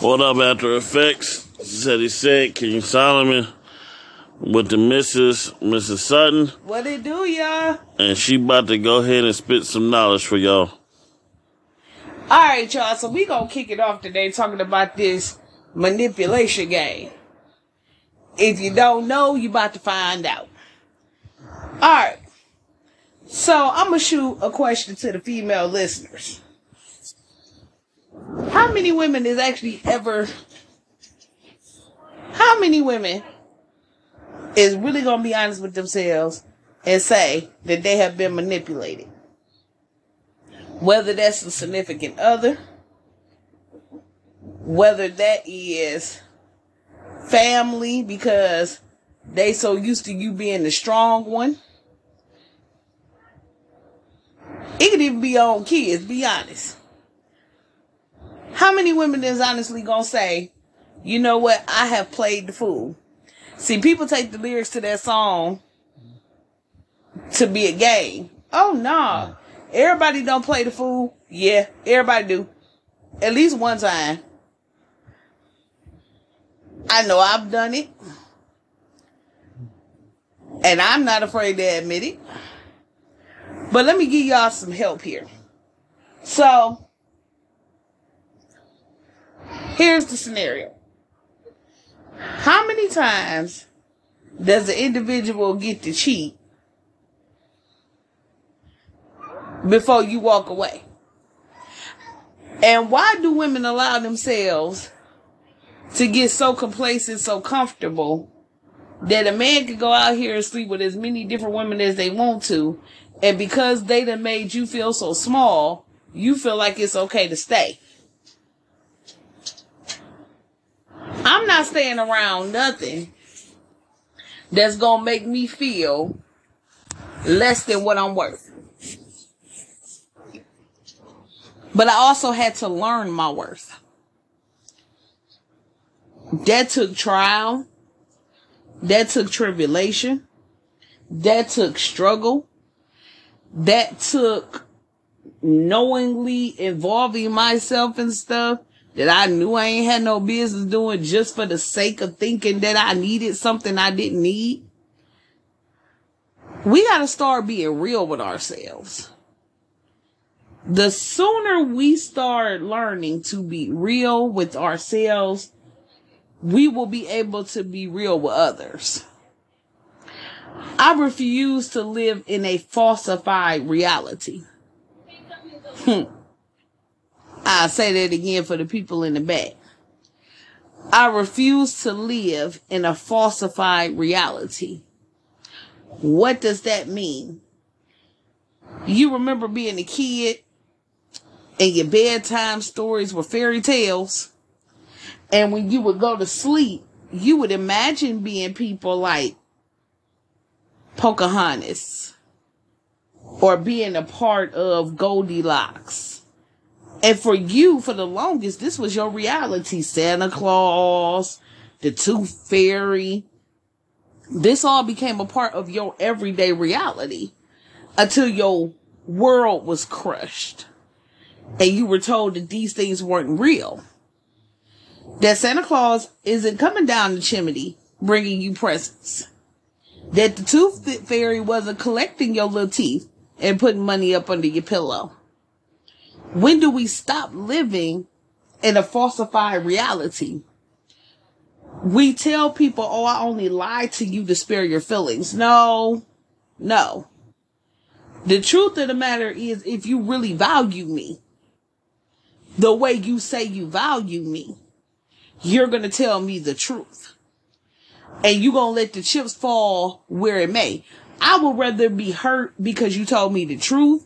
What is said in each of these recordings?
What up, After Effects? Said he said, King Solomon with the Mrs. Mrs. Sutton, What it do, y'all? and she about to go ahead and spit some knowledge for y'all. All right, y'all. So we gonna kick it off today talking about this manipulation game. If you don't know, you about to find out. All right. So I'm gonna shoot a question to the female listeners. How many women is actually ever? How many women is really gonna be honest with themselves and say that they have been manipulated? whether that's a significant other, whether that is family because they so used to you being the strong one. It could even be own kids, be honest. How many women is honestly gonna say, you know what, I have played the fool? See, people take the lyrics to that song to be a game. Oh no. Everybody don't play the fool. Yeah, everybody do. At least one time. I know I've done it. And I'm not afraid to admit it. But let me give y'all some help here. So, here's the scenario. How many times does the individual get to cheat before you walk away. And why do women allow themselves to get so complacent, so comfortable that a man can go out here and sleep with as many different women as they want to, and because they done made you feel so small, you feel like it's okay to stay. I'm not staying around nothing that's gonna make me feel less than what I'm worth. But I also had to learn my worth. That took trial. That took tribulation. That took struggle. That took knowingly involving myself in stuff that I knew I ain't had no business doing just for the sake of thinking that I needed something I didn't need. We gotta start being real with ourselves the sooner we start learning to be real with ourselves, we will be able to be real with others. I refuse to live in a falsified reality. Hmm. I'll say that again for the people in the back. I refuse to live in a falsified reality. What does that mean? You remember being a kid and your bedtime stories were fairy tales. And when you would go to sleep, you would imagine being people like Pocahontas or being a part of Goldilocks. And for you, for the longest, this was your reality. Santa Claus, the Tooth Fairy. This all became a part of your everyday reality until your world was crushed and you were told that these things weren't real. That Santa Claus isn't coming down the chimney bringing you presents. That the tooth fairy wasn't collecting your little teeth and putting money up under your pillow. When do we stop living in a falsified reality? We tell people, oh, I only lied to you to spare your feelings. No, no. The truth of the matter is, if you really value me, the way you say you value me, you're going to tell me the truth. And you're going to let the chips fall where it may. I would rather be hurt because you told me the truth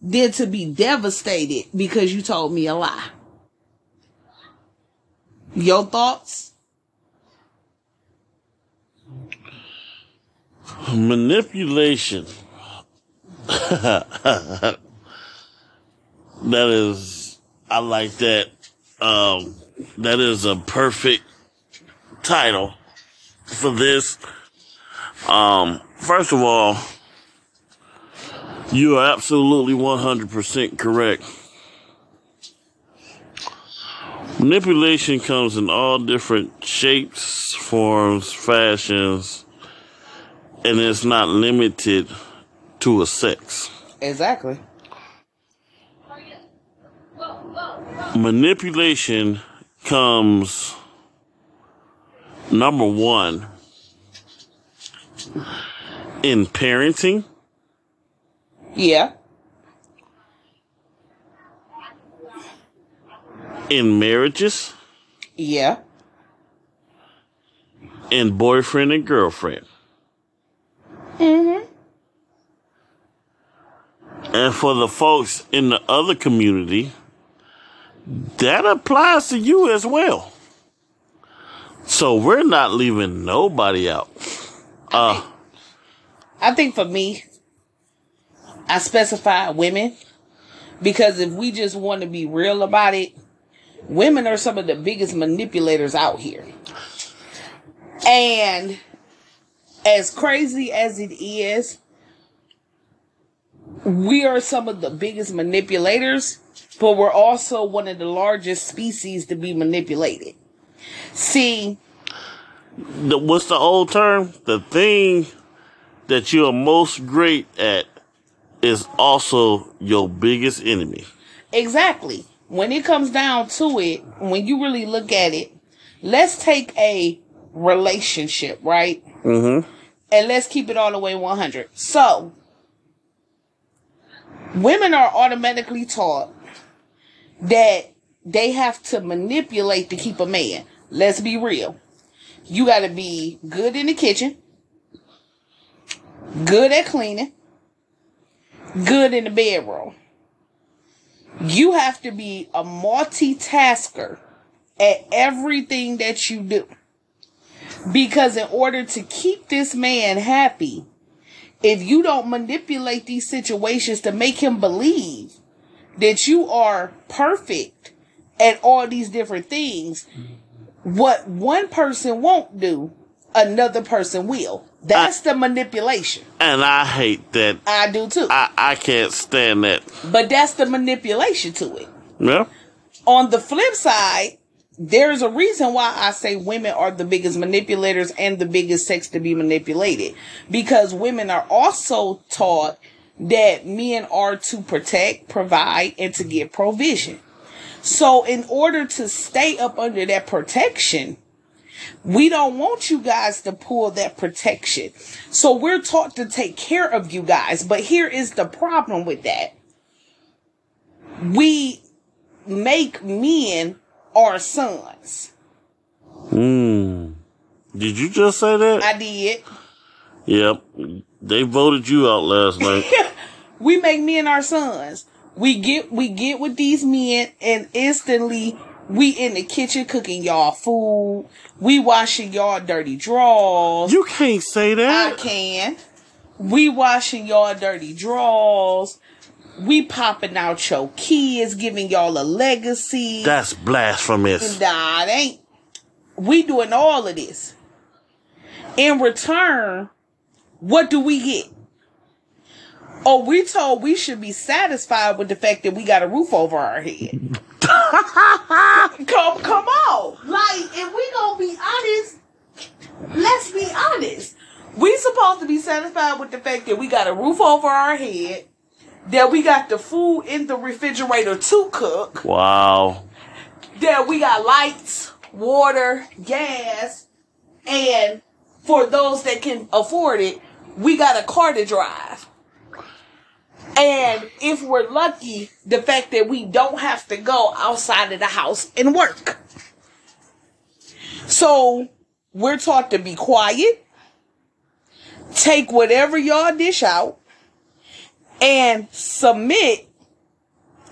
than to be devastated because you told me a lie. Your thoughts? Manipulation. that is, I like that. Um, that is a perfect title for this. Um, first of all, you are absolutely 100% correct. Manipulation comes in all different shapes, forms, fashions, and it's not limited to a sex. Exactly. Manipulation comes number one in parenting, Yeah. in marriages, Yeah. in boyfriend and girlfriend. Mm-hmm. And for the folks in the other community, that applies to you as well. So we're not leaving nobody out. Uh, I think for me, I specify women because if we just want to be real about it, women are some of the biggest manipulators out here. And as crazy as it is, we are some of the biggest manipulators, but we're also one of the largest species to be manipulated. See, the, what's the old term? The thing that you're most great at is also your biggest enemy. Exactly. When it comes down to it, when you really look at it, let's take a relationship, right? Mm-hmm. And let's keep it all the way 100. So, women are automatically taught that they have to manipulate to keep a man. Let's be real. You got to be good in the kitchen, good at cleaning, good in the bedroom. You have to be a multitasker at everything that you do. Because in order to keep this man happy, if you don't manipulate these situations to make him believe that you are perfect at all these different things, what one person won't do, another person will. That's the manipulation. And I hate that. I do too. I, I can't stand that. But that's the manipulation to it. Yeah. On the flip side, there's a reason why I say women are the biggest manipulators and the biggest sex to be manipulated. Because women are also taught that men are to protect, provide, and to get provision. So in order to stay up under that protection, we don't want you guys to pull that protection. So we're taught to take care of you guys. But here is the problem with that. We make men our sons. Hmm. Did you just say that? I did. yep. They voted you out last night. We make men our sons. We get we get with these men and instantly we in the kitchen cooking y'all food. We washing y'all dirty drawers. you can't say that. I can. We washing y'all dirty drawers. We popping out your kids, giving y'all a legacy. That's blasphemous. Nah, it ain't. We doing all of this. In return, what do we get? Oh, we told we should be satisfied with the fact that we got a roof over our head. come, come on. Like, if we gonna be honest, let's be honest. We supposed to be satisfied with the fact that we got a roof over our head, that we got the food in the refrigerator to cook, Wow. that we got lights, water, gas, and for those that can afford it, we got a car to drive. And if we're lucky, the fact that we don't have to go outside of the house and work. So we're taught to be quiet, take whatever y'all dish out, and submit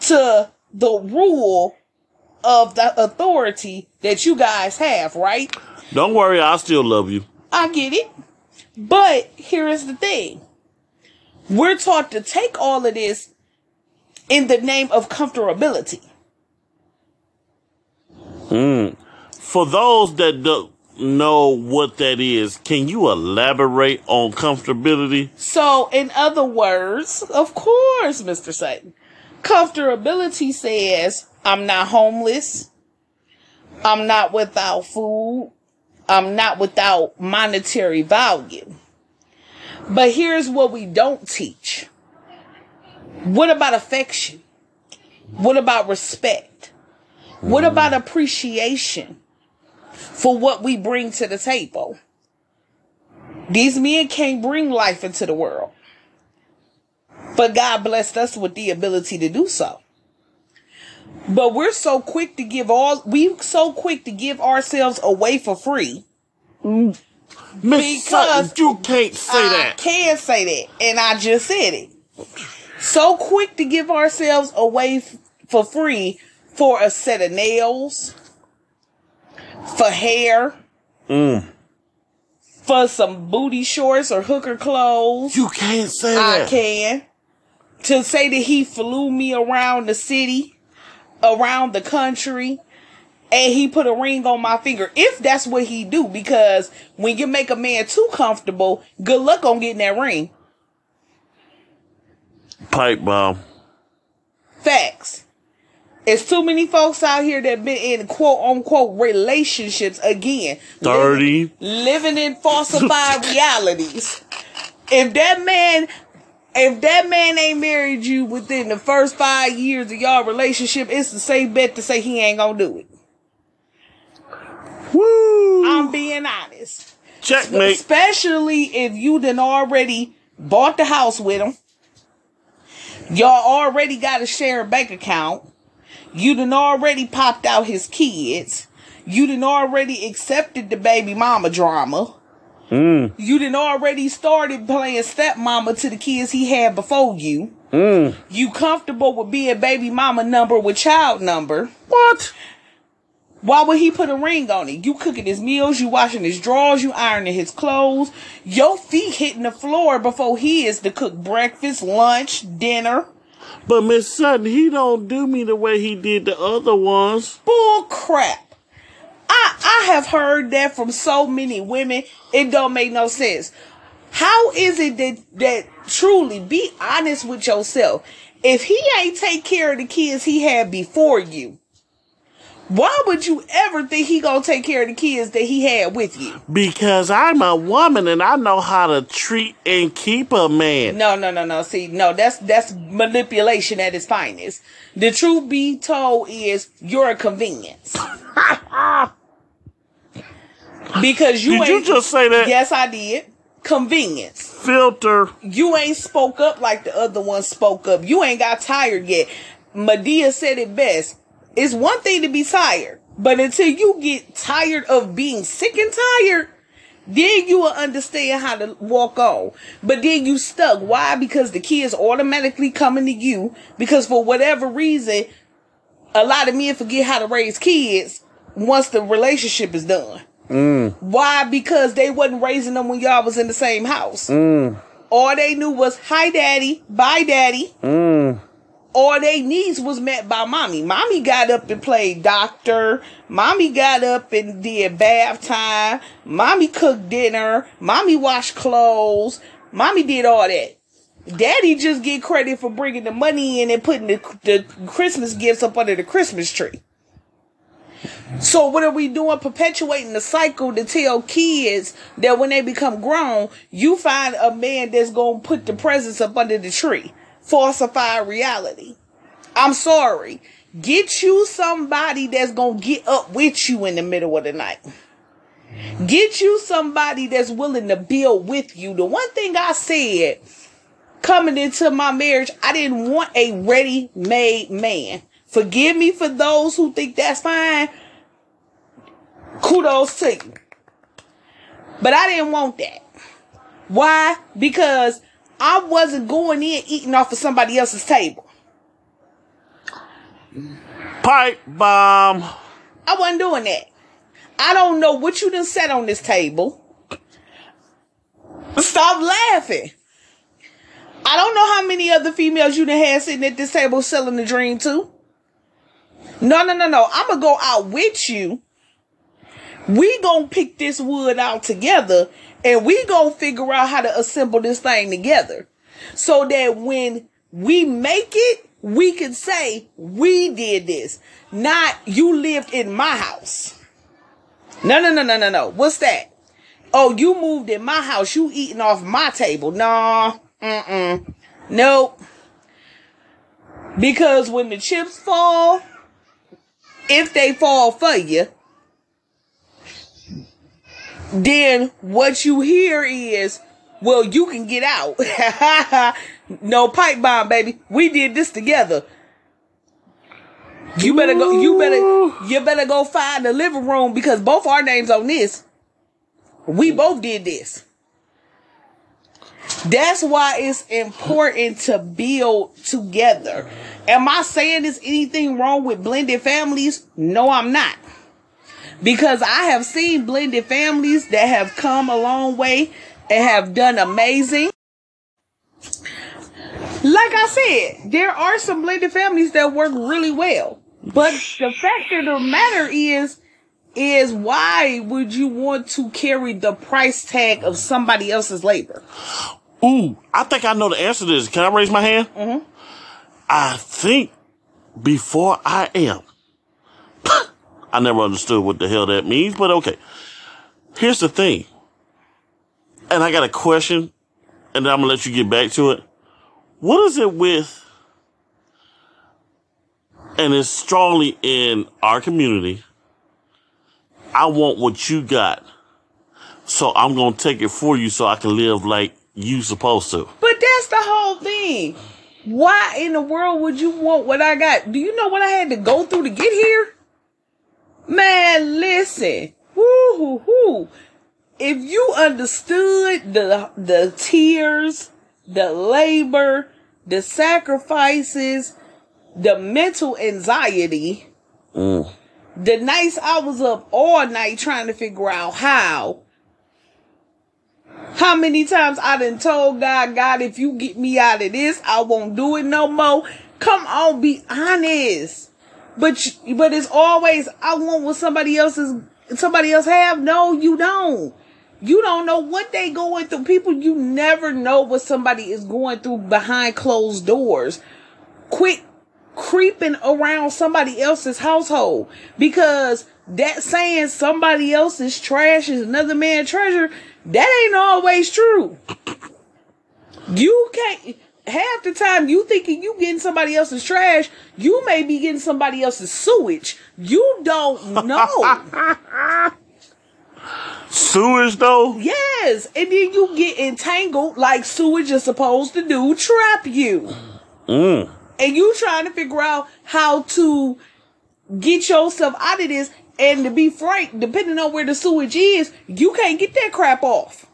to the rule of the authority that you guys have, right? Don't worry, I still love you. I get it. But here is the thing. We're taught to take all of this in the name of comfortability. Hmm. For those that don't know what that is, can you elaborate on comfortability? So, in other words, of course, Mr. Sutton, comfortability says I'm not homeless. I'm not without food. I'm not without monetary value. But here's what we don't teach. What about affection? What about respect? What mm-hmm. about appreciation for what we bring to the table? These men can't bring life into the world. But God blessed us with the ability to do so. But we're so quick to give all we so quick to give ourselves away for free. Mm. Miss Because Sutton, you can't say I that. can say that, and I just said it. So quick to give ourselves away f- for free for a set of nails, for hair, Mm. for some booty shorts or hooker clothes. You can't say I that. I can. To say that he flew me around the city, around the country, and he put a ring on my finger. If that's what he do, because when you make a man too comfortable, good luck on getting that ring. Pipe bomb. Facts. It's too many folks out here that been in quote unquote relationships again. 30. Living, living in falsified realities. If that man if that man ain't married you within the first five years of y'all relationship, it's the safe bet to say he ain't gonna do it. Woo! I'm being honest. Checkmate. Especially if you done already bought the house with him. Y'all already got a shared bank account. You done already popped out his kids. You done already accepted the baby mama drama. Mm. You done already started playing stepmama to the kids he had before you. Mm. You comfortable with being baby mama number with child number. What? Why would he put a ring on it? You cooking his meals, you washing his drawers, you ironing his clothes. Your feet hitting the floor before he is to cook breakfast, lunch, dinner. But Miss Sutton, he don't do me the way he did the other ones. Bull crap. I I have heard that from so many women. It don't make no sense. How is it that that truly be honest with yourself? If he ain't take care of the kids he had before you, why would you ever think he gonna take care of the kids that he had with you? Because I'm a woman and I know how to treat and keep a man. No, no, no, no. See, no, that's that's manipulation at its finest. The truth be told is you're a convenience. because you Did you just say that? Yes, I did. Convenience. Filter. You ain't spoke up like the other one spoke up. You ain't got tired yet. Madea said it best. It's one thing to be tired, but until you get tired of being sick and tired, then you will understand how to walk on. But then you stuck. Why? Because the kids automatically coming to you because for whatever reason, a lot of men forget how to raise kids once the relationship is done. Mm. Why? Because they wasn't raising them when y'all was in the same house. Mm. All they knew was hi daddy, bye daddy. Mm. All they needs was met by mommy. Mommy got up and played doctor. Mommy got up and did bath time. Mommy cooked dinner. Mommy washed clothes. Mommy did all that. Daddy just get credit for bringing the money in and putting the, the Christmas gifts up under the Christmas tree. So what are we doing? Perpetuating the cycle to tell kids that when they become grown, you find a man that's gonna put the presents up under the tree. Falsify reality. I'm sorry. Get you somebody that's gonna get up with you in the middle of the night. Get you somebody that's willing to build with you. The one thing I said coming into my marriage, I didn't want a ready made man. Forgive me for those who think that's fine. Kudos to you. But I didn't want that. Why? Because I wasn't going in eating off of somebody else's table. Pipe bomb. I wasn't doing that. I don't know what you done set on this table. Stop laughing. I don't know how many other females you done had sitting at this table selling the dream to. No, no, no, no. I'm gonna go out with you. We gonna pick this wood out together and we gonna figure out how to assemble this thing together. So that when we make it, we can say we did this, not you lived in my house. No, no, no, no, no, no. What's that? Oh, you moved in my house. You eating off my table. Nah, mm-mm. Nope. Because when the chips fall, if they fall for you, then what you hear is, well, you can get out. no pipe bomb, baby. We did this together. You better go. You better. You better go find the living room because both our names on this. We both did this. That's why it's important to build together. Am I saying there's anything wrong with blended families? No, I'm not. Because I have seen blended families that have come a long way and have done amazing. Like I said, there are some blended families that work really well. But the fact of the matter is, is why would you want to carry the price tag of somebody else's labor? Ooh, I think I know the answer to this. Can I raise my hand? Mm-hmm. I think before I am. I never understood what the hell that means, but okay. Here's the thing. And I got a question, and I'm gonna let you get back to it. What is it with, and it's strongly in our community, I want what you got, so I'm gonna take it for you so I can live like you supposed to. But that's the whole thing. Why in the world would you want what I got? Do you know what I had to go through to get here? Man, listen. Woo hoo hoo. If you understood the the tears, the labor, the sacrifices, the mental anxiety, Mm. the nights I was up all night trying to figure out how. How many times I done told God, God, if you get me out of this, I won't do it no more. Come on, be honest. But but it's always I want what somebody else is somebody else have. No, you don't. You don't know what they going through. People, you never know what somebody is going through behind closed doors. Quit creeping around somebody else's household because that saying somebody else's trash is another man's treasure, that ain't always true. You can't half the time you thinking you getting somebody else's trash, you may be getting somebody else's sewage. You don't know. Sewage though? yes. And then you get entangled like sewage is supposed to do, trap you. Mm. and you trying to figure out how to get yourself out of this. And to be frank, depending on where the sewage is, you can't get that crap off.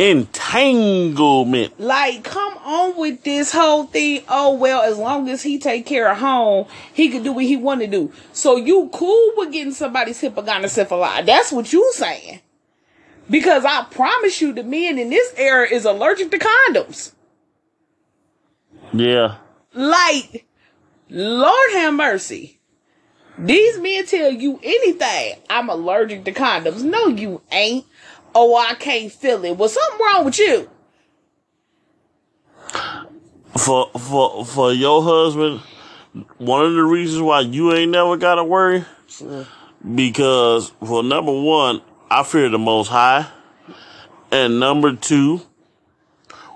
Entanglement. Like, come on with this whole thing. Oh well, as long as he take care of home, he can do what he want to do. So you cool with getting somebody's hypogonosyphilis? That's what you saying? Because I promise you, the men in this era is allergic to condoms. Yeah. Like, Lord have mercy. These men tell you anything. I'm allergic to condoms. No, you ain't. Oh, I can't feel it. Well, something wrong with you. For for for your husband, one of the reasons why you ain't never gotta worry, because for number one, I fear the most high. And number two,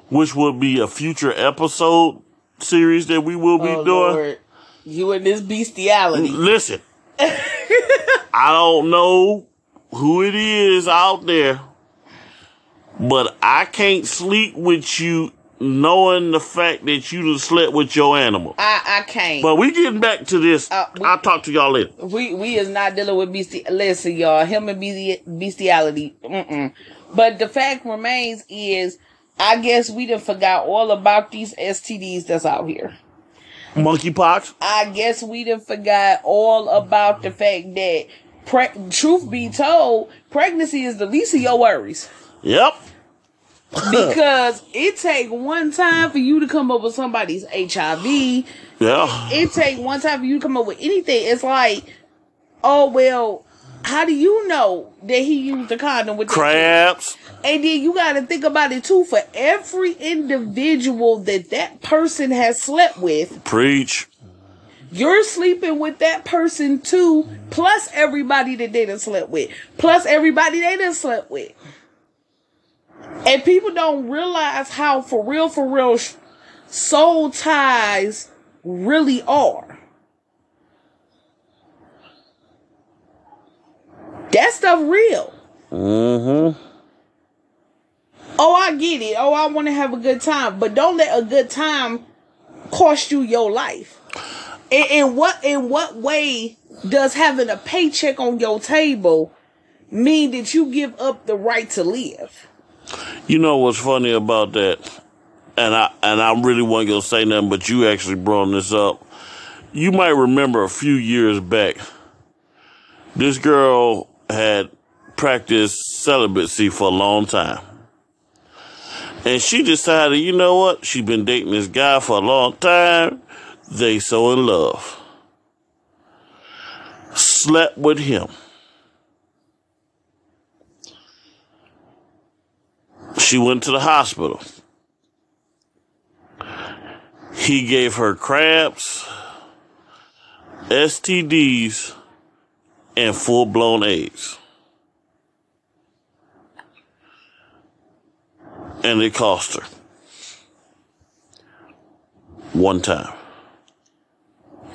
which would be a future episode series that we will be Oh, doing. Lord. You and this bestiality. Listen, I don't know who it is out there, but I can't sleep with you knowing the fact that you done slept with your animal. I, I can't. But we getting back to this. Uh, we- I'll talk to y'all later. we we is not dealing with besti. Listen, y'all, him and bestiality. Mm-mm. But the fact remains is, I guess we done forgot all about these STDs that's out here. Monkeypox. I guess we done forgot all about the fact that, pre- truth be mm-hmm. told, pregnancy is the least of your worries. Yep. Because it take one time for you to come up with somebody's HIV. Yeah. It take one time for you to come up with anything. It's like, oh well, how do you know that he used a condom with Crabs. And then you got to think about it too. For every individual that that person has slept with, Preach. You're sleeping with that person too, plus everybody that they done slept with, plus everybody they done slept with. And people don't realize how for real, for real, soul ties really are. That stuff real. Mm-hmm. Oh, I get it. Oh, I want to have a good time, but don't let a good time cost you your life. In, in what in what way does having a paycheck on your table mean that you give up the right to live? You know what's funny about that? And I and I really wasn't gonna say nothing, but you actually brought this up. You might remember a few years back, this girl had practiced celibacy for a long time. And she decided, you know what? She's been dating this guy for a long time. They so in love. Slept with him. She went to the hospital. He gave her crabs, STDs, and full blown AIDS. And it cost her. One time.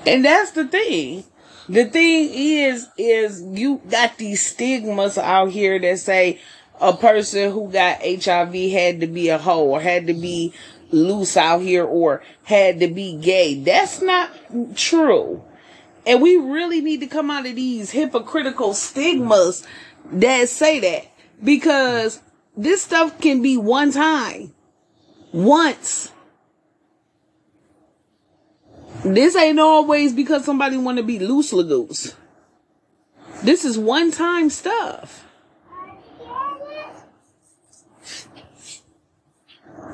And that's the thing. The thing is, is you got these stigmas out here that say a person who got HIV had to be a hoe or had to be loose out here or had to be gay. That's not true. And we really need to come out of these hypocritical stigmas that say that because this stuff can be one time. Once. This ain't always because somebody want to be loose lagoose. This is one time stuff.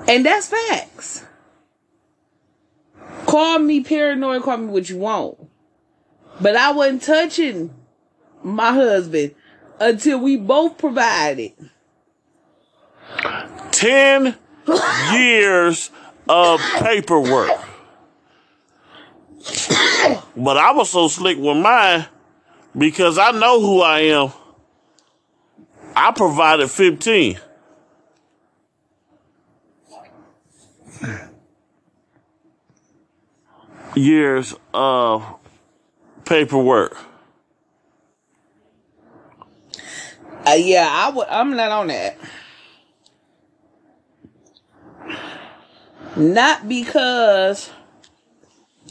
And that's facts. Call me paranoid, call me what you want. But I wasn't touching my husband until we both provided. 10 years of paperwork. But I was so slick with mine because I know who I am. I provided 15. Years of paperwork. Uh, yeah, I would. I'm not on that. Not because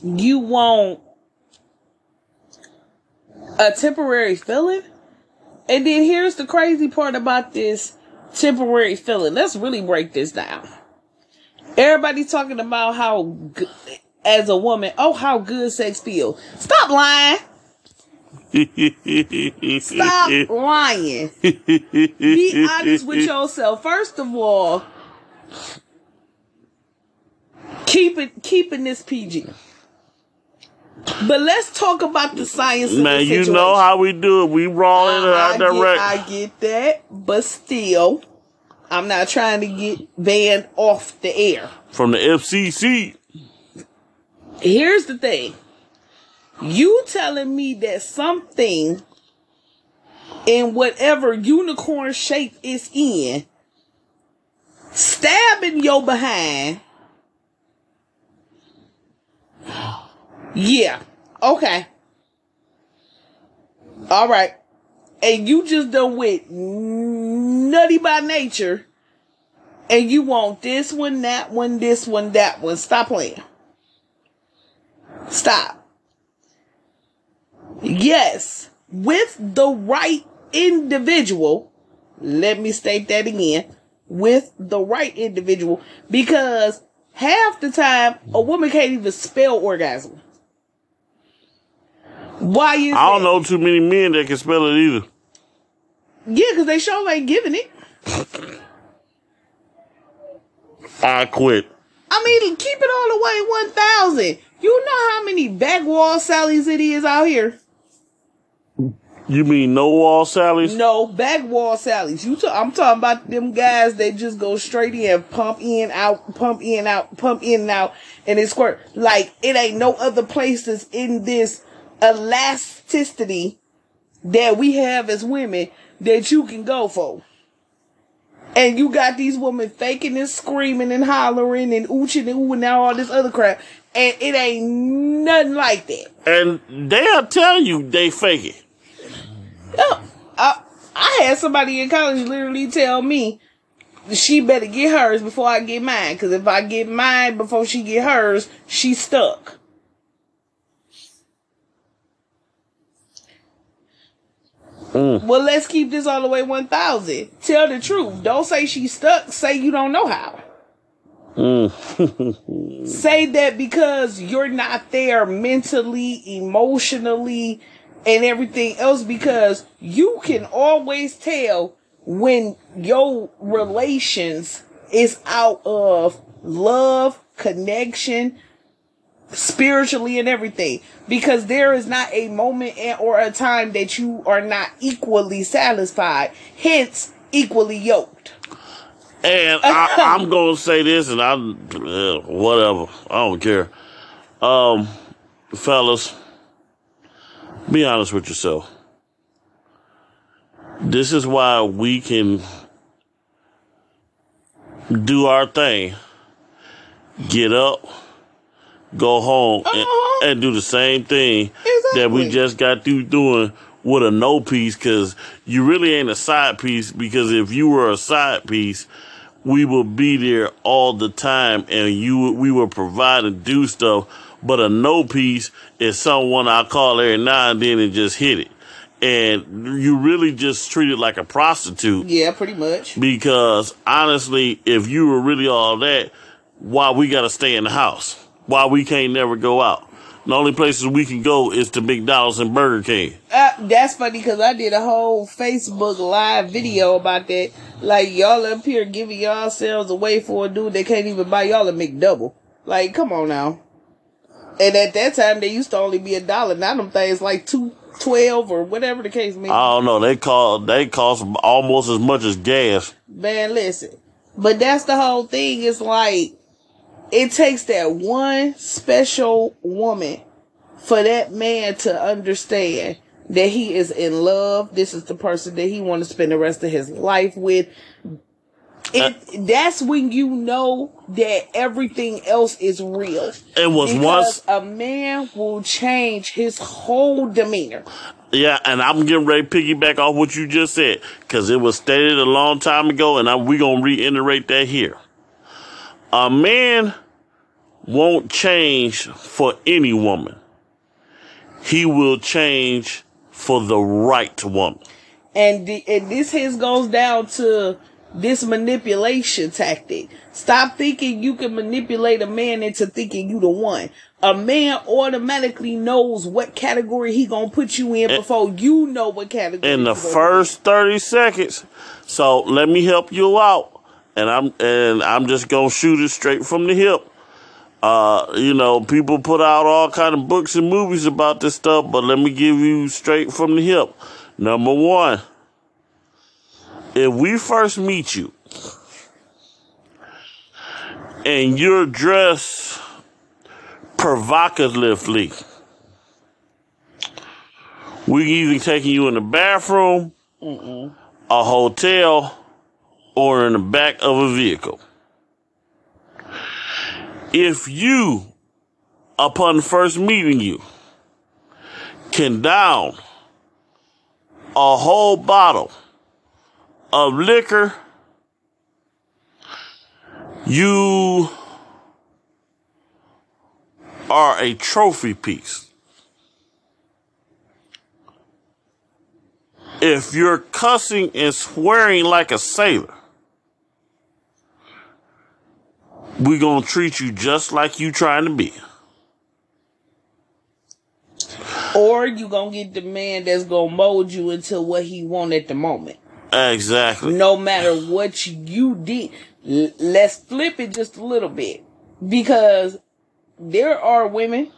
you want a temporary feeling. And then here's the crazy part about this temporary feeling. Let's really break this down. Everybody's talking about how, as a woman, oh, how good sex feels. Stop lying. Stop lying. Be honest with yourself. First of all, keep it keeping this PG. But let's talk about the science of Man, the you know how we do it. We roll in our direct. I get that, but still, I'm not trying to get banned off the air. from the FCC. Here's the thing. You telling me that something in whatever unicorn shape it's in, stabbing your behind. Yeah. Okay. All right. And you just done with Naughty by Nature. And you want this one, that one, this one, that one. Stop playing. Stop. Yes, with the right individual, let me state that again, with the right individual, because half the time a woman can't even spell orgasm. Why is I don't that? know too many men that can spell it either. Yeah, because they sure ain't giving it. I quit. I mean, keep it all the way 1,000. You know how many back wall Sallys it is out here? You mean no wall Sally's? No, back wall Sally's. You, ta- I'm talking about them guys. that just go straight in, pump in, out, pump in, out, pump in and out, and it squirt. Like it ain't no other places in this elasticity that we have as women that you can go for. And you got these women faking and screaming and hollering and ooching and oohing and all this other crap. And it ain't nothing like that. And they'll tell you they fake it. No, I, I had somebody in college literally tell me she better get hers before I get mine. Cause if I get mine before she get hers, she's stuck. Mm. Well, let's keep this all the way 1000. Tell the truth. Don't say she's stuck. Say you don't know how. Mm. say that because you're not there mentally, emotionally, and everything else because you can always tell when your relations is out of love, connection, spiritually and everything because there is not a moment and- or a time that you are not equally satisfied hence equally yoked And I, I'm gonna say this, and I, uh, whatever, I don't care. Um, fellas, be honest with yourself. This is why we can do our thing, get up, go home, and, Uh-huh. and do the same thing that we just got through doing with a no piece because you really ain't a side piece because if you were a side piece, we would be there all the time and you we would provide and do stuff. But a no piece is someone I call every now and then and just hit it. And you really just treat it like a prostitute yeah pretty much because honestly, if you were really all that, why we gotta stay in the house? Why we can't never go out? The only places we can go is to McDonald's and Burger King. uh, that's funny because i did a whole facebook live video about that like y'all up here giving yourselves away for a dude that can't even buy y'all a mcdouble like come on now and at that time they used to only be a dollar now them things like two twelve or whatever the case may be I don't know. They call they cost almost as much as gas. Man, listen. But that's the whole thing. It's like it takes that one special woman for that man to understand that he is in love. This is the person that he want to spend the rest of his life with. It, uh, that's when you know that everything else is real. It was Because once, a man will change his whole demeanor. yeah, and I'm getting ready to piggyback off what you just said because it was stated a long time ago, and I, we gonna reiterate that here. A man won't change for any woman. He will change for the right woman. and the, and this his goes down to this manipulation tactic. Stop thinking you can manipulate a man into thinking you the one. A man automatically knows what category he gonna put you in before you know what category. in the first 30 seconds. So let me help you out. And I'm and I'm just gonna shoot it straight from the hip. Uh, you know, people put out all kind of books and movies about this stuff, but let me give you straight from the hip. Number one, if we first meet you and you're dressed provocatively, we can either taking you in the bathroom, a hotel, or in the back of a vehicle. If you, upon first meeting you, can down a whole bottle of liquor, you are a trophy piece. If you're cussing and swearing like a sailor, we gonna treat you just like you trying to be. Or you gonna get the man that's gonna mold you into what he want at the moment. Exactly. no matter what you did. Let's flip it just a little bit because there are women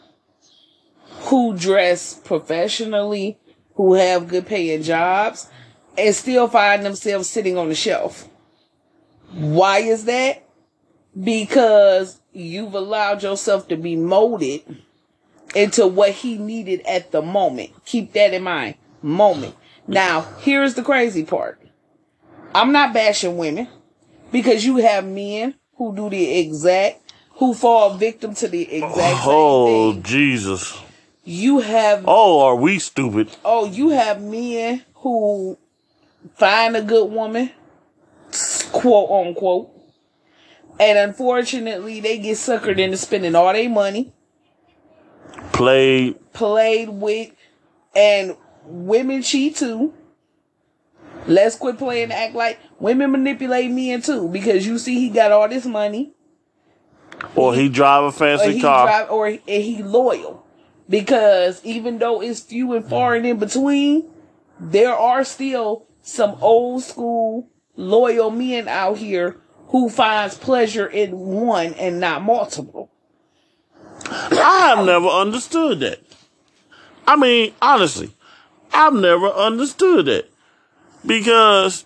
who dress professionally, who have good paying jobs and still find themselves sitting on the shelf. Why is that? Because you've allowed yourself to be molded into what he needed at the moment. Keep that in mind. Moment. Now, here's the crazy part. I'm not bashing women because you have men who do the exact, who fall victim to the exact Oh, same thing. Jesus. You have Oh, are we stupid? oh, you have men who find a good woman, quote unquote, and unfortunately they get suckered into spending all their money, Played. played with, and women cheat too. Let's quit playing act like women manipulate men too because you see he got all this money. Or he drive a or fancy he car. drive or and he loyal because even though it's few and far and in between, there are still some old school loyal men out here who finds pleasure in one and not multiple. I have never understood that. I mean, honestly, I've never understood that. Because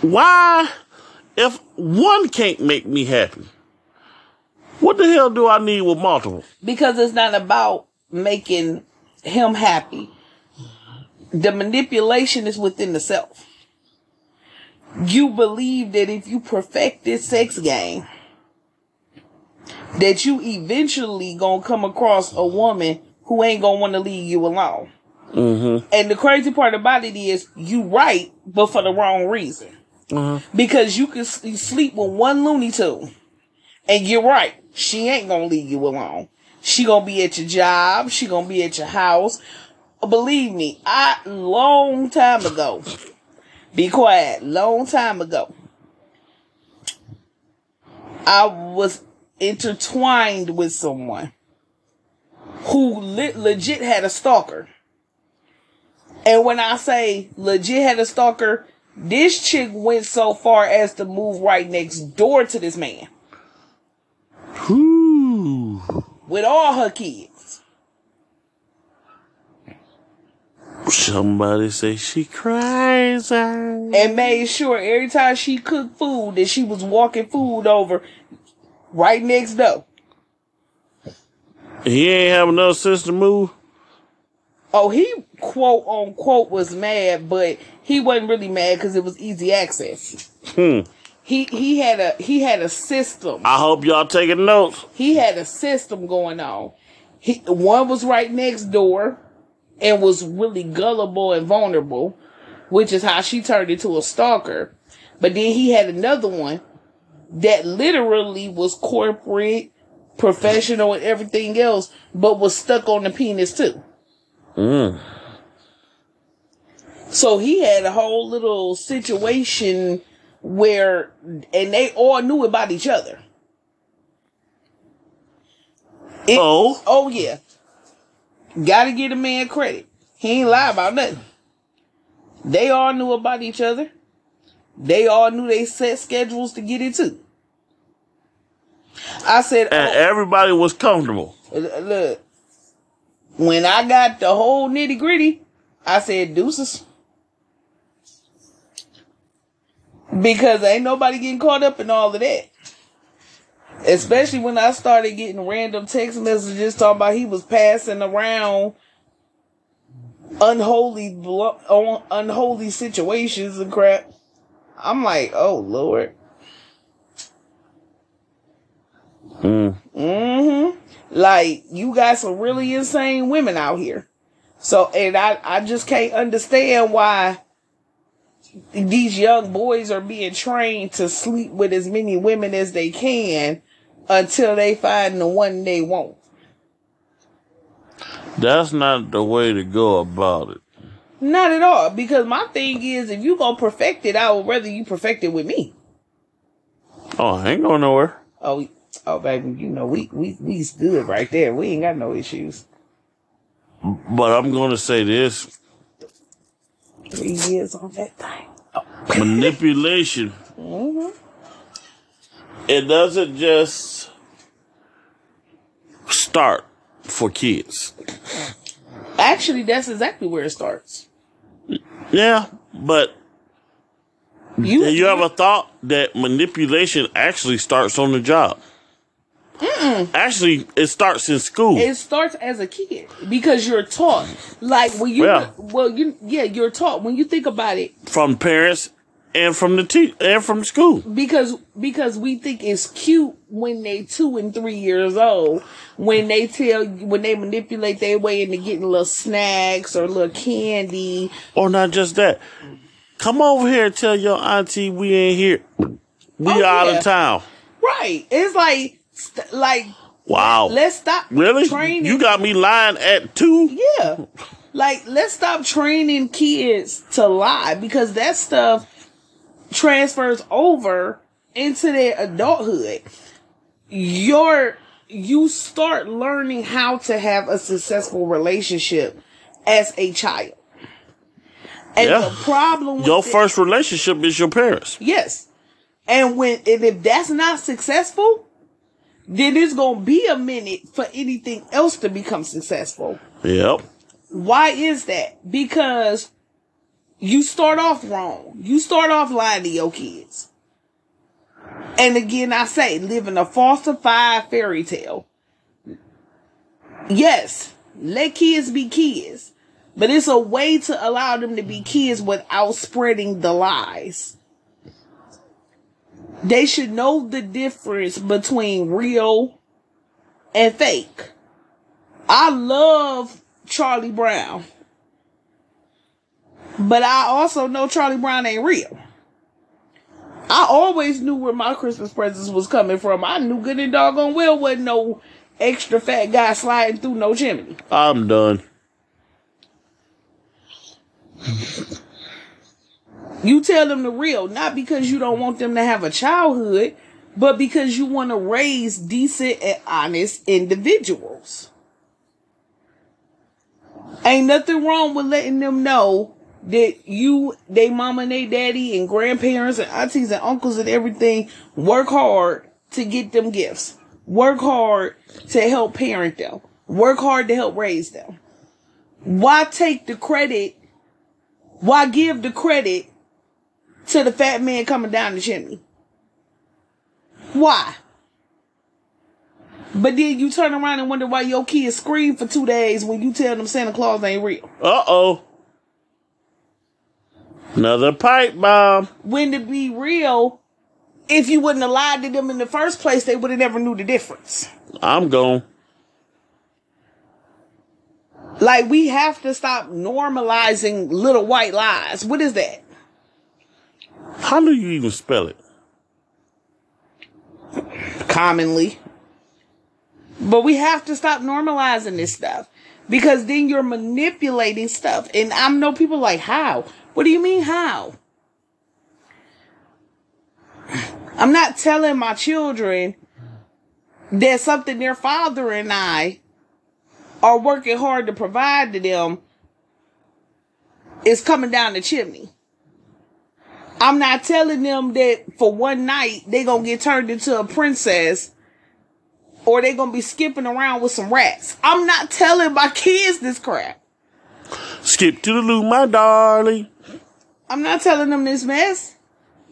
why, if one can't make me happy, what the hell do I need with multiple? Because it's not about making him happy. The manipulation is within the self. You believe that if you perfect this sex game, that you eventually gonna come across a woman who ain't gonna want to leave you alone. Mm-hmm. And the crazy part about it is you right, but for the wrong reason. Mm-hmm. Because you can you sleep with one Looney Tune, and you're right, she ain't gonna leave you alone. She gonna be at your job. She gonna be at your house. Believe me, I long time ago. Be quiet. Long time ago, I was intertwined with someone who le- legit had a stalker. And when I say legit had a stalker, this chick went so far as to move right next door to this man Whew. with all her kids. Somebody say she cries. And made sure every time she cooked food that she was walking food over right next door. He ain't have enough sense to move. Oh, he quote unquote was mad, but he wasn't really mad because it was easy access. Hmm. He he had a he had a system. I hope y'all taking notes. he had a system going on. He one was right next door and was really gullible and vulnerable, which is how she turned into a stalker. But then he had another one that literally was corporate, professional, and everything else, but was stuck on the penis too. Mm. So he had a whole little situation where, and they all knew about each other. It- Oh. Oh yeah. Gotta give a man credit. He ain't lie about nothing. They all knew about each other. They all knew they set schedules to get it too. I said, And oh, everybody was comfortable. look, when I got the whole nitty gritty, I said deuces. Because ain't nobody getting caught up in all of that. Especially when I started getting random text messages talking about he was passing around unholy unholy situations and crap. I'm like, oh lord. Mm. Mm-hmm. Like you got some really insane women out here. So and I I just can't understand why these young boys are being trained to sleep with as many women as they can until they find the one they want. That's not the way to go about it. Not at all. Because my thing is if you gonna perfect it, I would rather you perfect it with me. Oh, I ain't going nowhere. Oh oh baby, you know we we we's good right there. We ain't got no issues. But I'm going to say this Three years on that thing. manipulation. Mm-hmm. It doesn't just start for kids. Actually, that's exactly where it starts. Yeah, but You, have you ever thought that manipulation actually starts on the job? Actually, it starts in school. it starts as a kid because you're taught. Like when you, Yeah. well, you, yeah, you're taught. When you think about it, from parents and from the te- and from school. because because we think it's cute when they two and three years old when they tell when they manipulate their way into getting little snacks or little candy Or not just that. Come over here and tell your auntie we ain't here. We Oh, out yeah. of town. right it's like st- like Wow. let's stop really? training You got me lying at two? yeah like let's stop training kids to lie because that stuff transfers over into their adulthood your you start learning how to have a successful relationship as a child and Yeah. the problem Your it- first relationship is your parents. yes and when and if that's not successful then it's gonna be a minute for anything else to become successful Yep. why is that? Because you start off wrong. You start off lying to your kids. And again, I say, living a falsified fairy tale. Yes, let kids be kids, but it's a way to allow them to be kids without spreading the lies. They should know the difference between real and fake. I love Charlie Brown. But I also know Charlie Brown ain't real. I always knew where my Christmas presents was coming from. I knew good and doggone well wasn't no extra fat guy sliding through no chimney. I'm done. You tell them the real, not because you don't want them to have a childhood, but because you want to raise decent and honest individuals. Ain't nothing wrong with letting them know that you, they mama and they daddy and grandparents and aunties and uncles and everything work hard to get them gifts. Work hard to help parent them. Work hard to help raise them. Why take the credit? Why give the credit to the fat man coming down the chimney? Why? But then you turn around and wonder why your kids scream for two days when you tell them Santa Claus ain't real. Uh oh. Another pipe bomb. When to be real, if you wouldn't have lied to them in the first place, they would have never knew the difference. I'm gone. Like we have to stop normalizing little white lies. What is that? How do you even spell it? commonly. But we have to stop normalizing this stuff because then you're manipulating stuff. And I know people like, how? What do you mean, how? I'm not telling my children that something their father and I are working hard to provide to them is coming down the chimney. I'm not telling them that for one night they gonna get turned into a princess or they gonna be skipping around with some rats. I'm not telling my kids this crap. Skip to the loo, my darling. I'm not telling them this mess.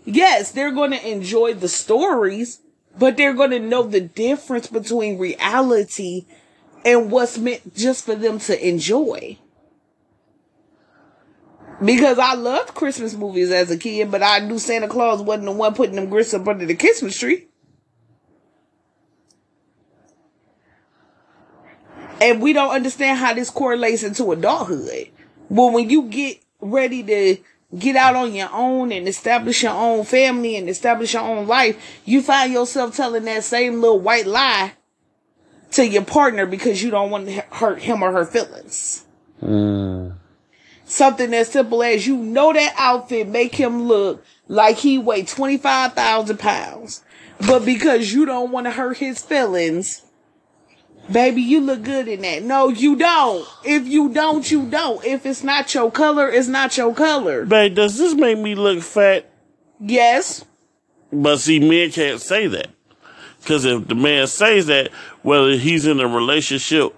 Yes, they're gonna enjoy the stories, but they're gonna know the difference between reality and what's meant just for them to enjoy. Because I loved Christmas movies as a kid, but I knew Santa Claus wasn't the one putting them grits up under the Christmas tree. And we don't understand how this correlates into adulthood. Well, when you get ready to get out on your own and establish your own family and establish your own life, you find yourself telling that same little white lie to your partner because you don't want to hurt him or her feelings. Mm. Something as simple as you know that outfit make him look like he weighed 25,000 pounds. But because you don't want to hurt his feelings, baby, you look good in that. No, you don't. If you don't, you don't. If it's not your color, it's not your color. Babe, does this make me look fat? Yes. But see, men can't say that. Because if the man says that, whether he's in a relationship,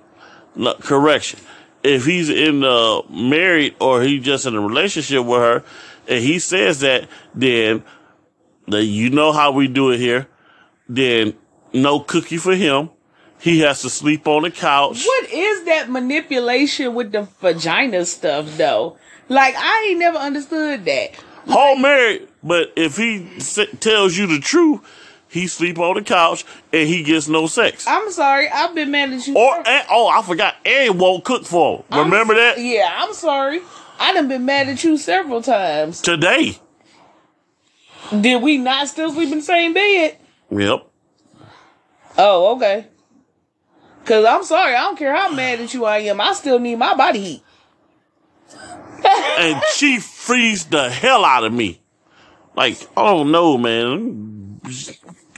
look, correction, if he's in uh, married or he's just in a relationship with her, and he says that, then that you know how we do it here. Then no cookie for him. He has to sleep on the couch. What is that manipulation with the vagina stuff though? Like I ain't never understood that. Whole married, but if he s- tells you the truth, he sleep on the couch and he gets no sex. I'm sorry, I've been mad at you. Or and, oh, I forgot, and won't cook for him. I'm- Remember that Yeah, I'm sorry. I done been mad at you several times. today. Did we not still sleep in the same bed? Yep. Oh, okay. Cause I'm sorry, I don't care how mad at you I am. I still need my body heat. and she frees the hell out of me. Like, I don't know, man.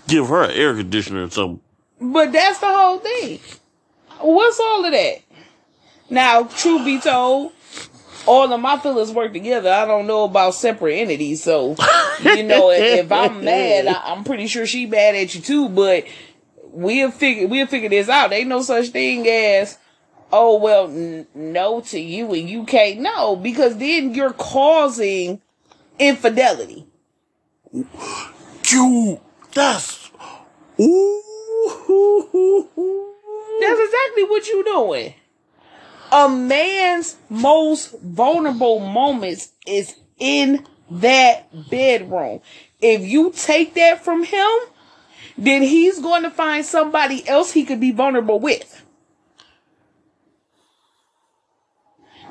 Give her an air conditioner or something. But that's the whole thing. What's all of that? Now, truth be told, all of my feelings work together. I don't know about separate entities. So, you know, if, if I'm mad, I, I'm pretty sure she mad at you too. But we'll figure we'll figure this out. Ain't no such thing as oh well, n- no to you and you can't no because then you're causing infidelity. You, that's, ooh. That's exactly what you're doing. A man's most vulnerable moments is in that bedroom. If you take that from him, then he's going to find somebody else he could be vulnerable with.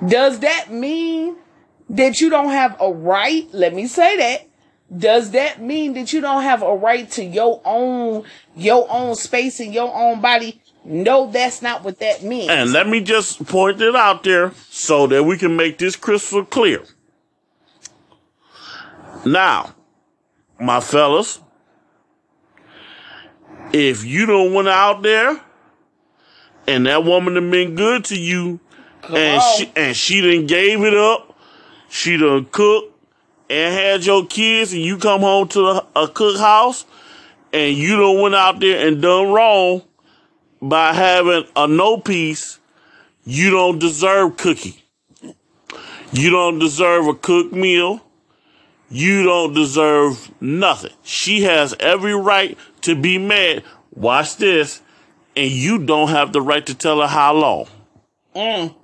Does that mean that you don't have a right? Let me say that. Does that mean that you don't have a right to your own your own space and your own body? No, that's not what that means. And let me just point it out there so that we can make this crystal clear. Now, my fellas, if you don't went out there and that woman have been good to you and on. she and she done gave it up, she done cooked and had your kids and you come home to a, cook house and you don't went out there and done wrong by having a no piece, you don't deserve cookie. You don't deserve a cooked meal. You don't deserve nothing. She has every right to be mad. Watch this. And you don't have the right to tell her how long. Mm.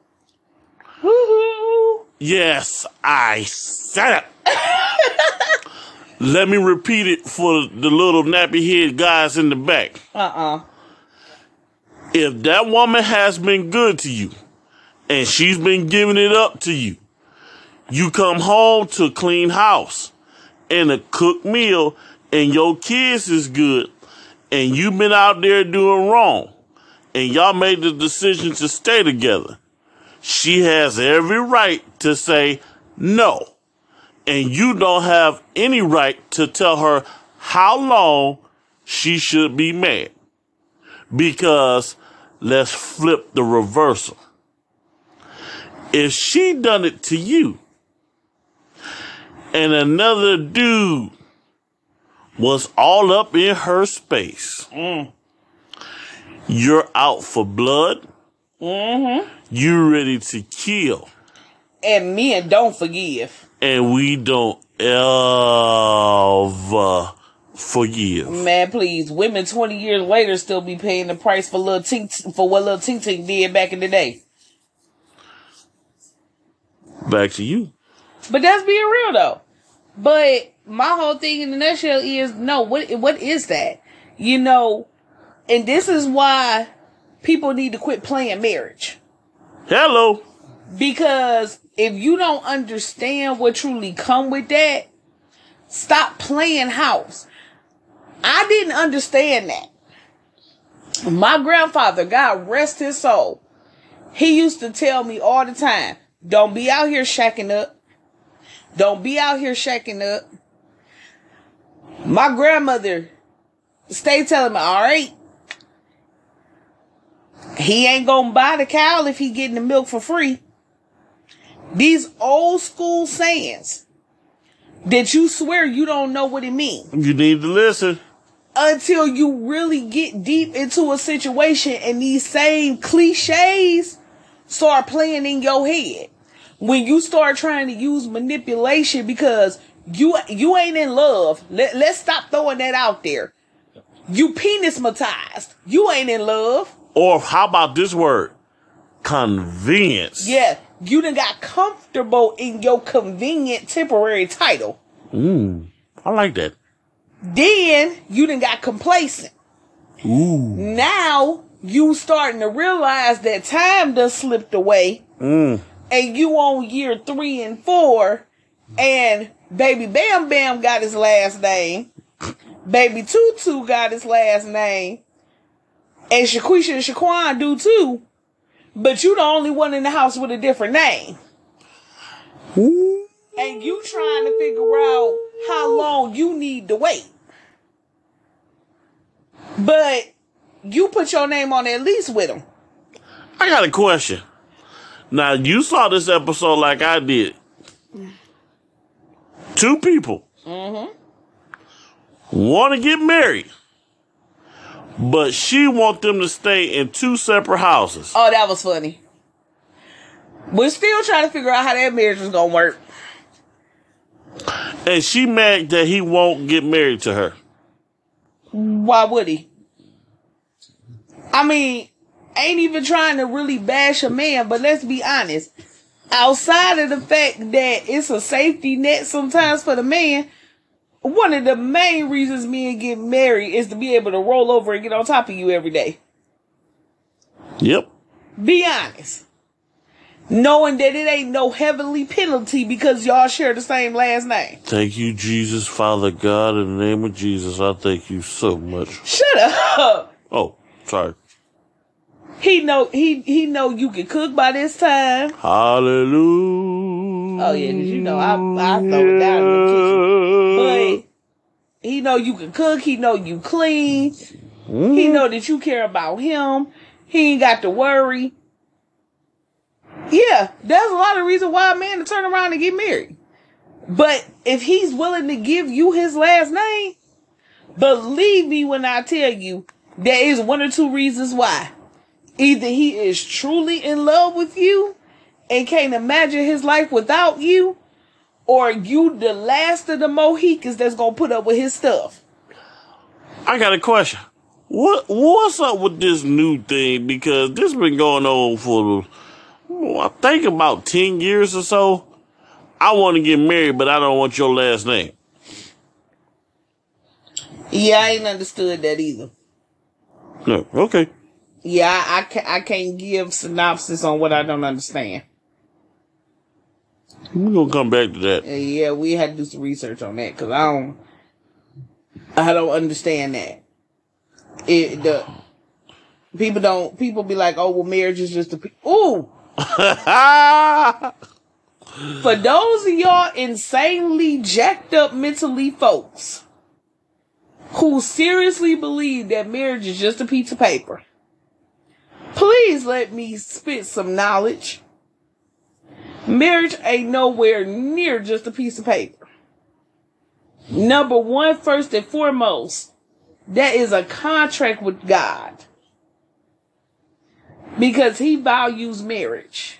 Yes, I said it. Let me repeat it for the little nappy head guys in the back. Uh-uh. if that woman has been good to you and she's been giving it up to you, you come home to a clean house and a cooked meal and your kids is good and you've been out there doing wrong and y'all made the decision to stay together. She has every right to say no. And you don't have any right to tell her how long she should be mad because let's flip the reversal. If she done it to you and another dude was all up in her space, mm. you're out for blood. Mm-hmm. You ready to kill, And men don't forgive. And we don't ever forgive. Man, please. Women 20 years later still be paying the price for little tink for what little tink tink did back in the day. Back to you. But that's being real though. But my whole thing in the nutshell is no, what what is that? You know, and this is why people need to quit playing marriage. Hello. Because if you don't understand what truly come with that, stop playing house. I didn't understand that. My grandfather, God rest his soul, he used to tell me all the time, don't be out here shacking up. Don't be out here shacking up. My grandmother stay telling me, all right, he ain't gonna buy the cow if he getting the milk for free. These old school sayings that you swear you don't know what it means You need to listen. until you really get deep into a situation and these same cliches start playing in your head. When you start trying to use manipulation because you you ain't in love. Let, let's stop throwing that out there. You penismatized. You ain't in love. Or how about this word? Convenience. Yeah, you done got comfortable in your convenient temporary title. Mm, I like that. Then you done got complacent. Ooh. Now you starting to realize that time done slipped away Mm. and you on year three and four and baby Bam Bam got his last name. Baby Tutu got his last name. And Shaquisha and Shaquan do too. But you the only one in the house with a different name. Ooh. And you trying to figure out how long you need to wait. But you put your name on at least with them. I got a question. Now you saw this episode like I did. Two people mm-hmm. want to get married, but she want them to stay in two separate houses. Oh, that was funny. We're still trying to figure out how that marriage was gonna work. And she mad that he won't get married to her. Why would he? I mean, ain't even trying to really bash a man, but let's be honest. Outside of the fact that it's a safety net sometimes for the man, one of the main reasons men get married is to be able to roll over and get on top of you every day. Yep. Be honest. Knowing that it ain't no heavenly penalty because y'all share the same last name. Thank you, Jesus, Father God, in the name of Jesus. I thank you so much. Shut up. Oh, sorry. He know he he know you can cook by this time. Hallelujah. Oh yeah, 'cause you know I I throw it down in the kitchen. But he know you can cook. He know you clean. He mm-hmm. know that you care about him. He ain't got to worry. Yeah, there's a lot of reason why a man to turn around and get married. But if he's willing to give you his last name, believe me when I tell you, there is one or two reasons why. Either he is truly in love with you and can't imagine his life without you, or you the last of the Mohicans that's gonna put up with his stuff. I got a question. What what's up with this new thing? Because this been going on for oh, I think about ten years or so. I want to get married, but I don't want your last name. Yeah, I ain't understood that either. No, okay. Yeah, I, I, I can't give synopsis on what I don't understand. We're gonna come back to that. Yeah, we had to do some research on that because I don't, I don't understand that. It the people don't people be like, oh well, marriage is just a pe-. ooh. For those of y'all insanely jacked up mentally folks who seriously believe that marriage is just a piece of paper, please let me spit some knowledge. Marriage ain't nowhere near just a piece of paper. Number one, first and foremost, that is a contract with God. Because he values marriage.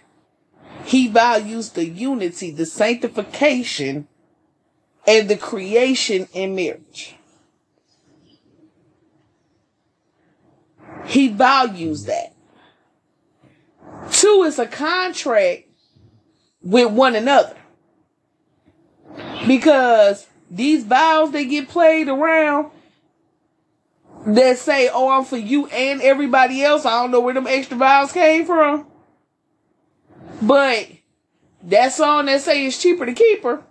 He values the unity, the sanctification, and the creation in marriage. He values that. Two is a contract with one another. Because these vows they get played around that say, oh, I'm for you and everybody else. I don't know where them extra vows came from. But that song that say it's cheaper to keep her.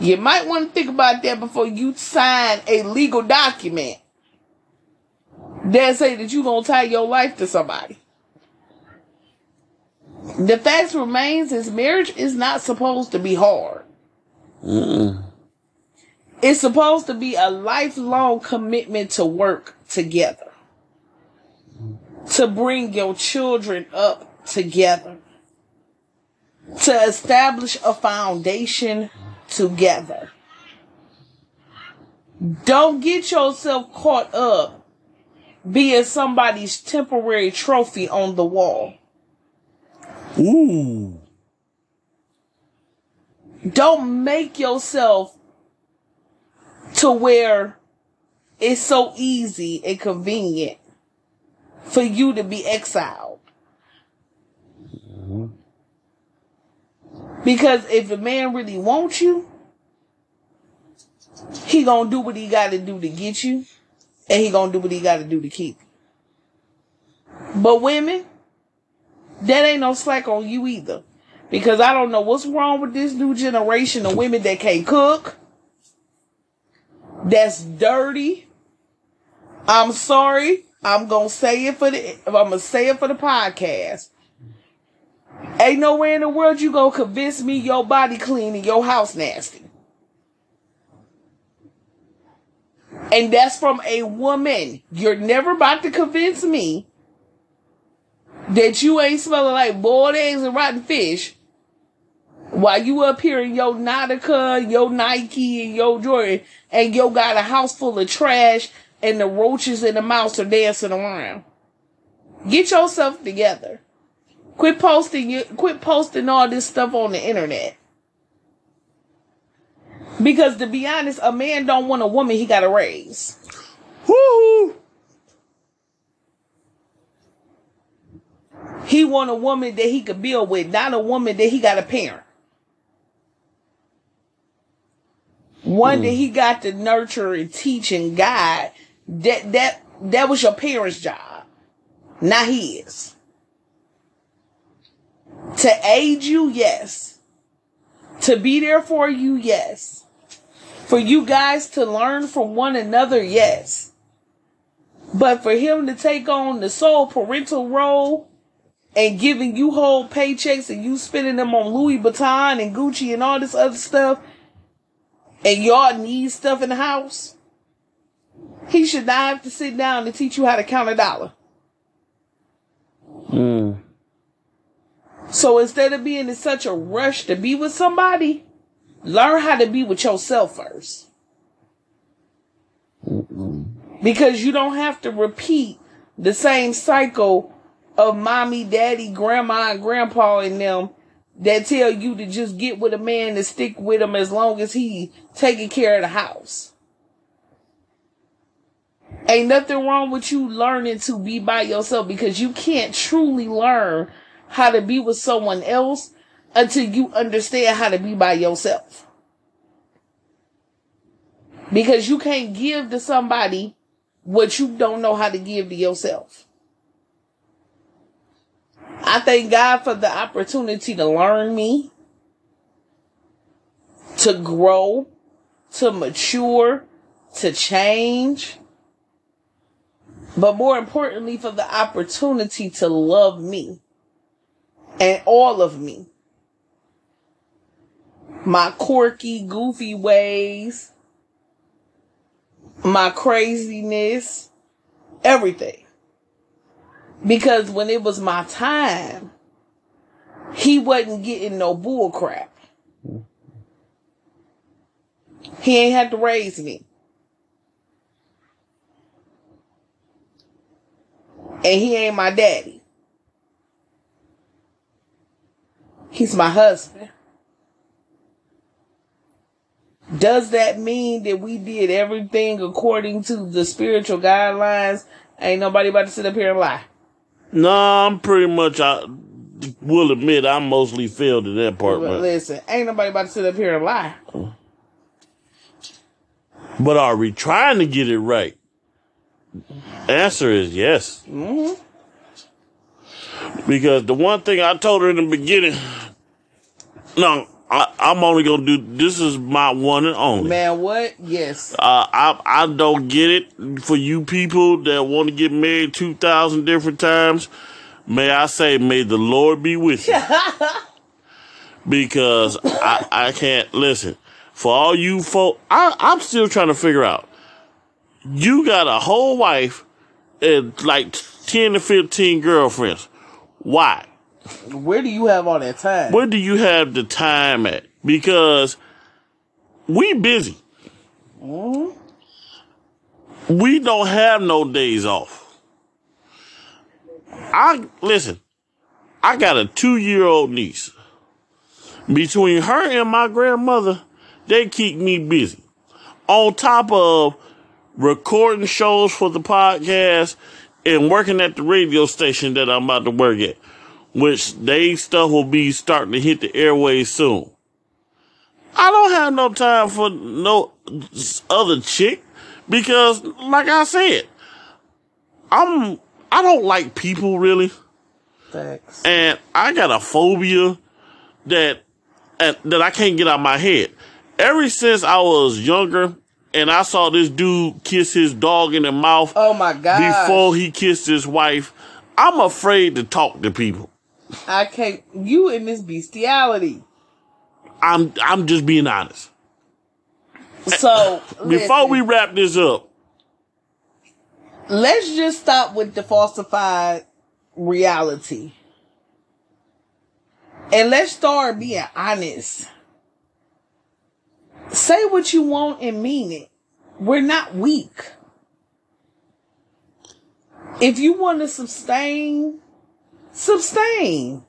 You might want to think about that before you sign a legal document that say that you gonna tie your life to somebody. The fact remains is marriage is not supposed to be hard. It's supposed to be a lifelong commitment to work together. To bring your children up together. To establish a foundation together. Don't get yourself caught up being somebody's temporary trophy on the wall. Ooh. Don't make yourself to where it's so easy and convenient for you to be exiled. Because if a man really wants you, he gonna do what he gotta do to get you, and he gonna do what he gotta do to keep you. But women, that ain't no slack on you either. Because I don't know what's wrong with this new generation of women that can't cook, that's dirty. I'm sorry. I'm gonna say it for the I'm gonna say it for the podcast. Ain't nowhere in the world you gonna convince me your body clean and your house nasty. And that's from a woman. You're never about to convince me that you ain't smelling like boiled eggs and rotten fish while you up here in your Nautica, your Nike, and your Jordan, and you got a house full of trash and the roaches and the mouse are dancing around. Get yourself together. Quit posting you quit posting all this stuff on the internet. Because to be honest, a man don't want a woman he gotta raise. Woo! He want a woman that he could build with, not a woman that he got to parent. One that hmm. he got to nurture and teach and guide. That that that was your parents' job, not his. To aid you, yes. To be there for you, yes. For you guys to learn from one another, yes. But for him to take on the sole parental role and giving you whole paychecks and you spending them on Louis Vuitton and Gucci and all this other stuff, and y'all need stuff in the house, he should not have to sit down and teach you how to count a dollar. Mm. So instead of being in such a rush to be with somebody, learn how to be with yourself 1st Because you don't have to repeat the same cycle of mommy, daddy, grandma, and grandpa and them that tell you to just get with a man and stick with him as long as he taking care of the house. Ain't nothing wrong with you learning to be by yourself because you can't truly learn how to be with someone else until you understand how to be by yourself. Because you can't give to somebody what you don't know how to give to yourself. I thank God for the opportunity to learn me, to grow, to mature, to change, but more importantly, for the opportunity to love me and all of me. My quirky, goofy ways, my craziness, everything. Because when it was my time, he wasn't getting no bull crap. He ain't had to raise me. And he ain't my daddy. He's my husband. Does that mean that we did everything according to the spiritual guidelines? Ain't nobody about to sit up here and lie. No, I'm pretty much. I will admit I mostly failed in that part. But listen, ain't nobody about to sit up here and lie. but are we trying to get it right? Answer is yes. hmm Because the one thing I told her in the beginning, no, I, I'm only gonna do. This is my one and only. Man, what? Yes. Uh, I I don't get it for you people that want to get married two thousand different times. May I say, may the Lord be with you, because I I can't listen. For all you folk, I I'm still trying to figure out. You got a whole wife and like ten to fifteen girlfriends. Why? Where do you have all that time? Where do you have the time at? Because we busy. Mhm. We don't have no days off. I listen. I got a two year old niece. Between her and my grandmother, they keep me busy. On top of recording shows for the podcast and working at the radio station that I'm about to work at, which they stuff will be starting to hit the airways soon. I don't have no time for no other chick because, like I said, I'm I don't like people really, Thanks. and I got a phobia that that I can't get out of my head. Ever since I was younger, and I saw this dude kiss his dog in the mouth Oh my god. before he kissed his wife, I'm afraid to talk to people. I can't you in this bestiality. I'm I'm just being honest. So Before listen, we wrap this up, let's just stop with the falsified reality. And let's start being honest. Say what you want and mean it. We're not weak. If you want to sustain, sustain.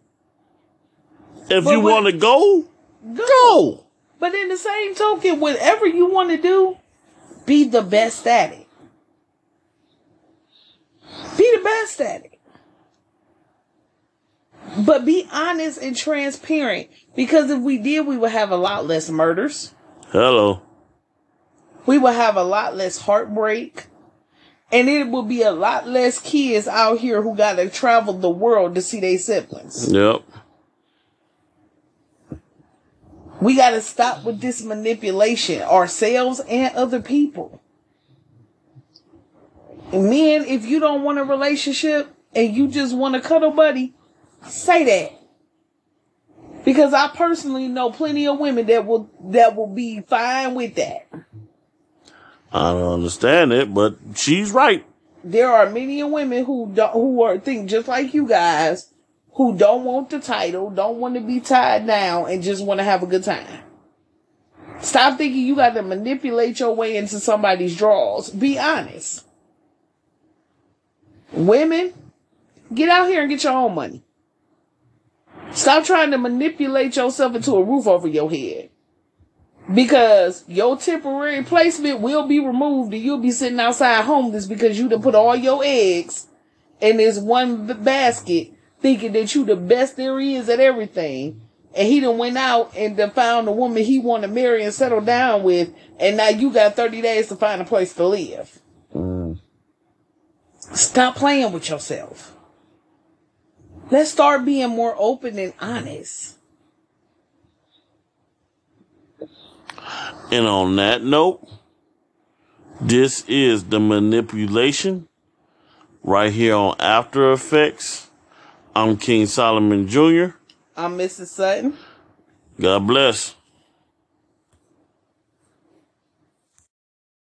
if But you want to go, Go. go. But in the same token, whatever you want to do, be the best at it. Be the best at it. But be honest and transparent. Because if we did, we would have a lot less murders. Hello. We would have a lot less heartbreak. And it will be a lot less kids out here who got to travel the world to see their siblings. Yep. We got to stop with this manipulation, ourselves and other people. And Men, if you don't want a relationship and you just want a cuddle buddy, say that. Because I personally know plenty of women that will that will be fine with that. I don't understand it, but she's right. There are many women who don't who are think just like you guys who don't want the title, don't want to be tied down, and just want to have a good time. Stop thinking you got to manipulate your way into somebody's drawers. Be honest. Women, get out here and get your own money. Stop trying to manipulate yourself into a roof over your head. Because your temporary placement will be removed and you'll be sitting outside homeless because you done put all your eggs in this one basket thinking that you the best there is at everything. And he done went out and done found a woman he want to marry and settle down with. And now you got 30 days to find a place to live. Mm. Stop playing with yourself. Let's start being more open and honest. And on that note, this is the manipulation right here on After Effects. I'm King Solomon Jr. I'm Mrs. Sutton. God bless.